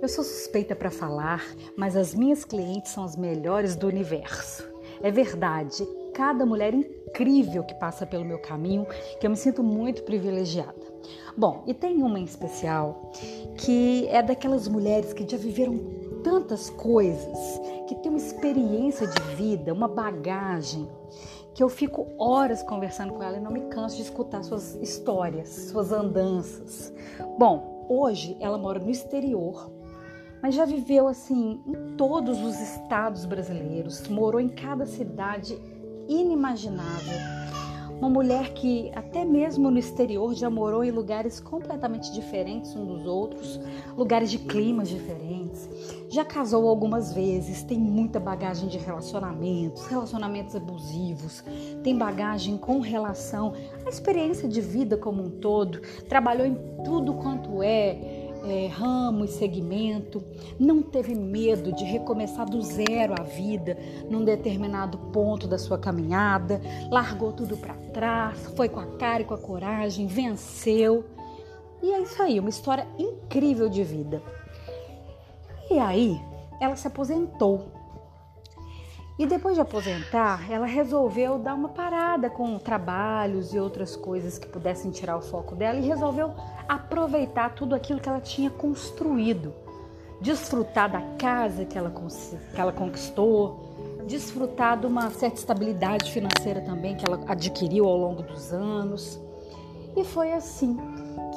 Eu sou suspeita para falar, mas as minhas clientes são as melhores do universo. É verdade, cada mulher incrível que passa pelo meu caminho, que eu me sinto muito privilegiada. Bom, e tem uma em especial que é daquelas mulheres que já viveram tantas coisas, que tem uma experiência de vida, uma bagagem, que eu fico horas conversando com ela e não me canso de escutar suas histórias, suas andanças. Bom, hoje ela mora no exterior, mas já viveu assim em todos os estados brasileiros, morou em cada cidade inimaginável. Uma mulher que até mesmo no exterior já morou em lugares completamente diferentes uns dos outros, lugares de climas diferentes. Já casou algumas vezes, tem muita bagagem de relacionamentos, relacionamentos abusivos, tem bagagem com relação à experiência de vida como um todo, trabalhou em tudo quanto é é, ramo e segmento, não teve medo de recomeçar do zero a vida num determinado ponto da sua caminhada, largou tudo para trás, foi com a cara e com a coragem, venceu. E é isso aí, uma história incrível de vida. E aí, ela se aposentou e depois de aposentar, ela resolveu dar uma parada com trabalhos e outras coisas que pudessem tirar o foco dela e resolveu aproveitar tudo aquilo que ela tinha construído, desfrutar da casa que ela, que ela conquistou, desfrutar de uma certa estabilidade financeira também que ela adquiriu ao longo dos anos. E foi assim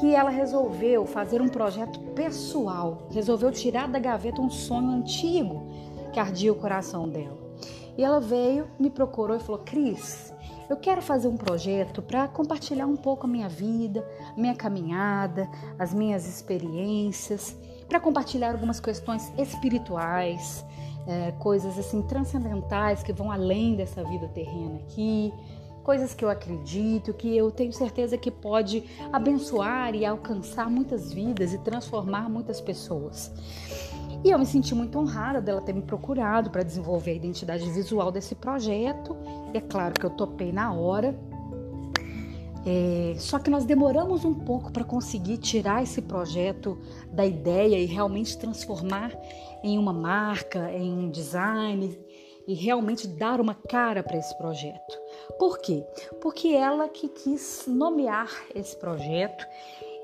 que ela resolveu fazer um projeto pessoal, resolveu tirar da gaveta um sonho antigo que ardia o coração dela. E ela veio, me procurou e falou: Cris, eu quero fazer um projeto para compartilhar um pouco a minha vida, minha caminhada, as minhas experiências, para compartilhar algumas questões espirituais, é, coisas assim transcendentais que vão além dessa vida terrena aqui, coisas que eu acredito, que eu tenho certeza que pode abençoar e alcançar muitas vidas e transformar muitas pessoas. E eu me senti muito honrada dela ter me procurado para desenvolver a identidade visual desse projeto. E é claro que eu topei na hora. É, só que nós demoramos um pouco para conseguir tirar esse projeto da ideia e realmente transformar em uma marca, em um design e realmente dar uma cara para esse projeto. Por quê? Porque ela que quis nomear esse projeto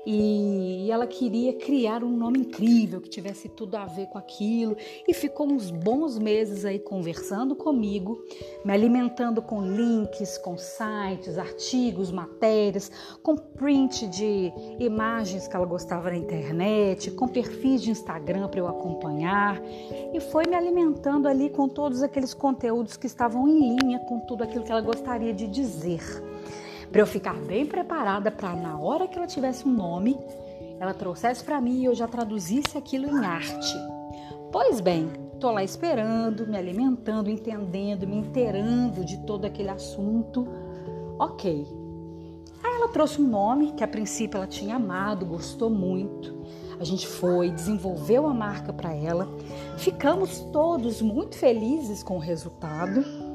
e ela queria criar um nome incrível que tivesse tudo a ver com aquilo. E ficou uns bons meses aí conversando comigo, me alimentando com links, com sites, artigos, matérias, com print de imagens que ela gostava na internet, com perfis de Instagram para eu acompanhar. E foi me alimentando ali com todos aqueles conteúdos que estavam em linha com tudo aquilo que ela gostaria de dizer para eu ficar bem preparada para na hora que ela tivesse um nome, ela trouxesse para mim e eu já traduzisse aquilo em arte. Pois bem, tô lá esperando, me alimentando, entendendo, me inteirando de todo aquele assunto. OK. Aí ela trouxe um nome que a princípio ela tinha amado, gostou muito. A gente foi, desenvolveu a marca para ela. Ficamos todos muito felizes com o resultado.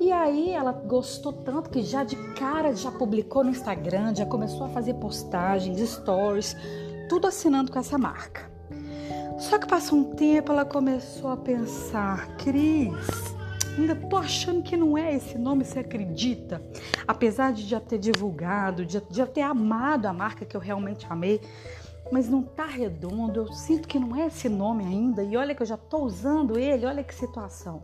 E aí ela gostou tanto que já de cara já publicou no Instagram, já começou a fazer postagens, stories, tudo assinando com essa marca. Só que passou um tempo, ela começou a pensar, Cris, ainda tô achando que não é esse nome, você acredita? Apesar de já ter divulgado, de já ter amado a marca que eu realmente amei, mas não tá redondo, eu sinto que não é esse nome ainda, e olha que eu já tô usando ele, olha que situação.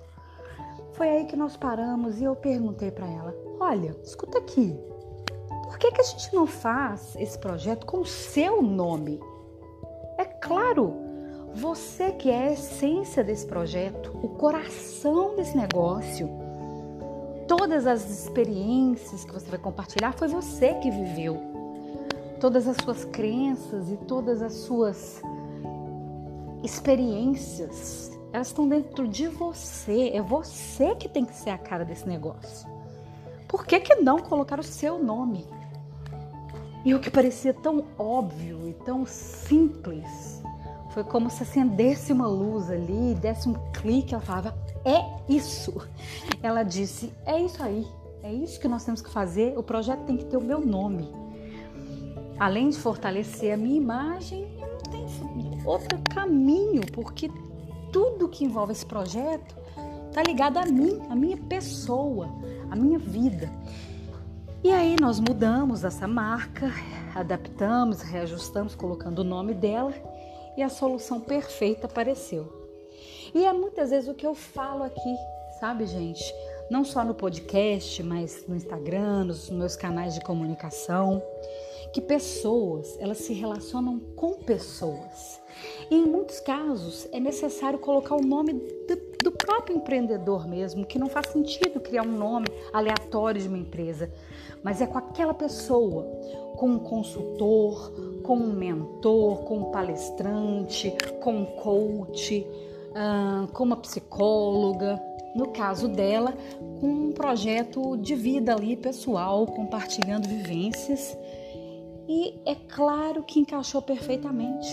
Foi aí que nós paramos e eu perguntei para ela: Olha, escuta aqui, por que, que a gente não faz esse projeto com o seu nome? É claro, você que é a essência desse projeto, o coração desse negócio, todas as experiências que você vai compartilhar foi você que viveu. Todas as suas crenças e todas as suas experiências elas estão dentro de você. É você que tem que ser a cara desse negócio. Por que, que não colocar o seu nome? E o que parecia tão óbvio e tão simples foi como se acendesse uma luz ali, desse um clique, ela falava: "É isso". Ela disse: "É isso aí. É isso que nós temos que fazer. O projeto tem que ter o meu nome. Além de fortalecer a minha imagem, não tem outro caminho, porque tudo que envolve esse projeto está ligado a mim, a minha pessoa, a minha vida. E aí nós mudamos essa marca, adaptamos, reajustamos, colocando o nome dela e a solução perfeita apareceu. E é muitas vezes o que eu falo aqui, sabe, gente? Não só no podcast, mas no Instagram, nos meus canais de comunicação, que pessoas, elas se relacionam com pessoas. E em muitos casos é necessário colocar o nome do, do próprio empreendedor mesmo, que não faz sentido criar um nome aleatório de uma empresa, mas é com aquela pessoa, com um consultor, com um mentor, com um palestrante, com um coach, com uma psicóloga. No caso dela, com um projeto de vida ali pessoal, compartilhando vivências. E é claro que encaixou perfeitamente.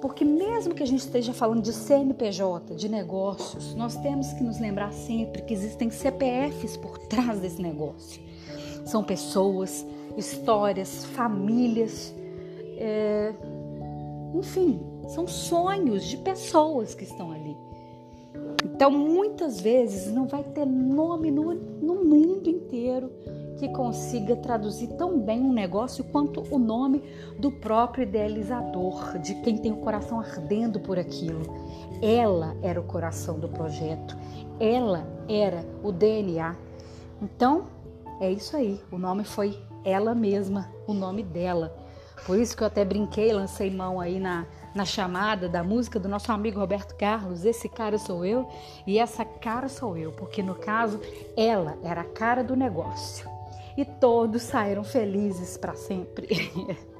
Porque mesmo que a gente esteja falando de CNPJ, de negócios, nós temos que nos lembrar sempre que existem CPFs por trás desse negócio. São pessoas, histórias, famílias, é... enfim, são sonhos de pessoas que estão ali. Então, muitas vezes não vai ter nome no, no mundo inteiro que consiga traduzir tão bem um negócio quanto o nome do próprio idealizador, de quem tem o coração ardendo por aquilo. Ela era o coração do projeto, ela era o DNA. Então, é isso aí. O nome foi ela mesma, o nome dela. Por isso que eu até brinquei, lancei mão aí na, na chamada da música do nosso amigo Roberto Carlos. Esse cara sou eu e essa cara sou eu, porque no caso ela era a cara do negócio. E todos saíram felizes para sempre.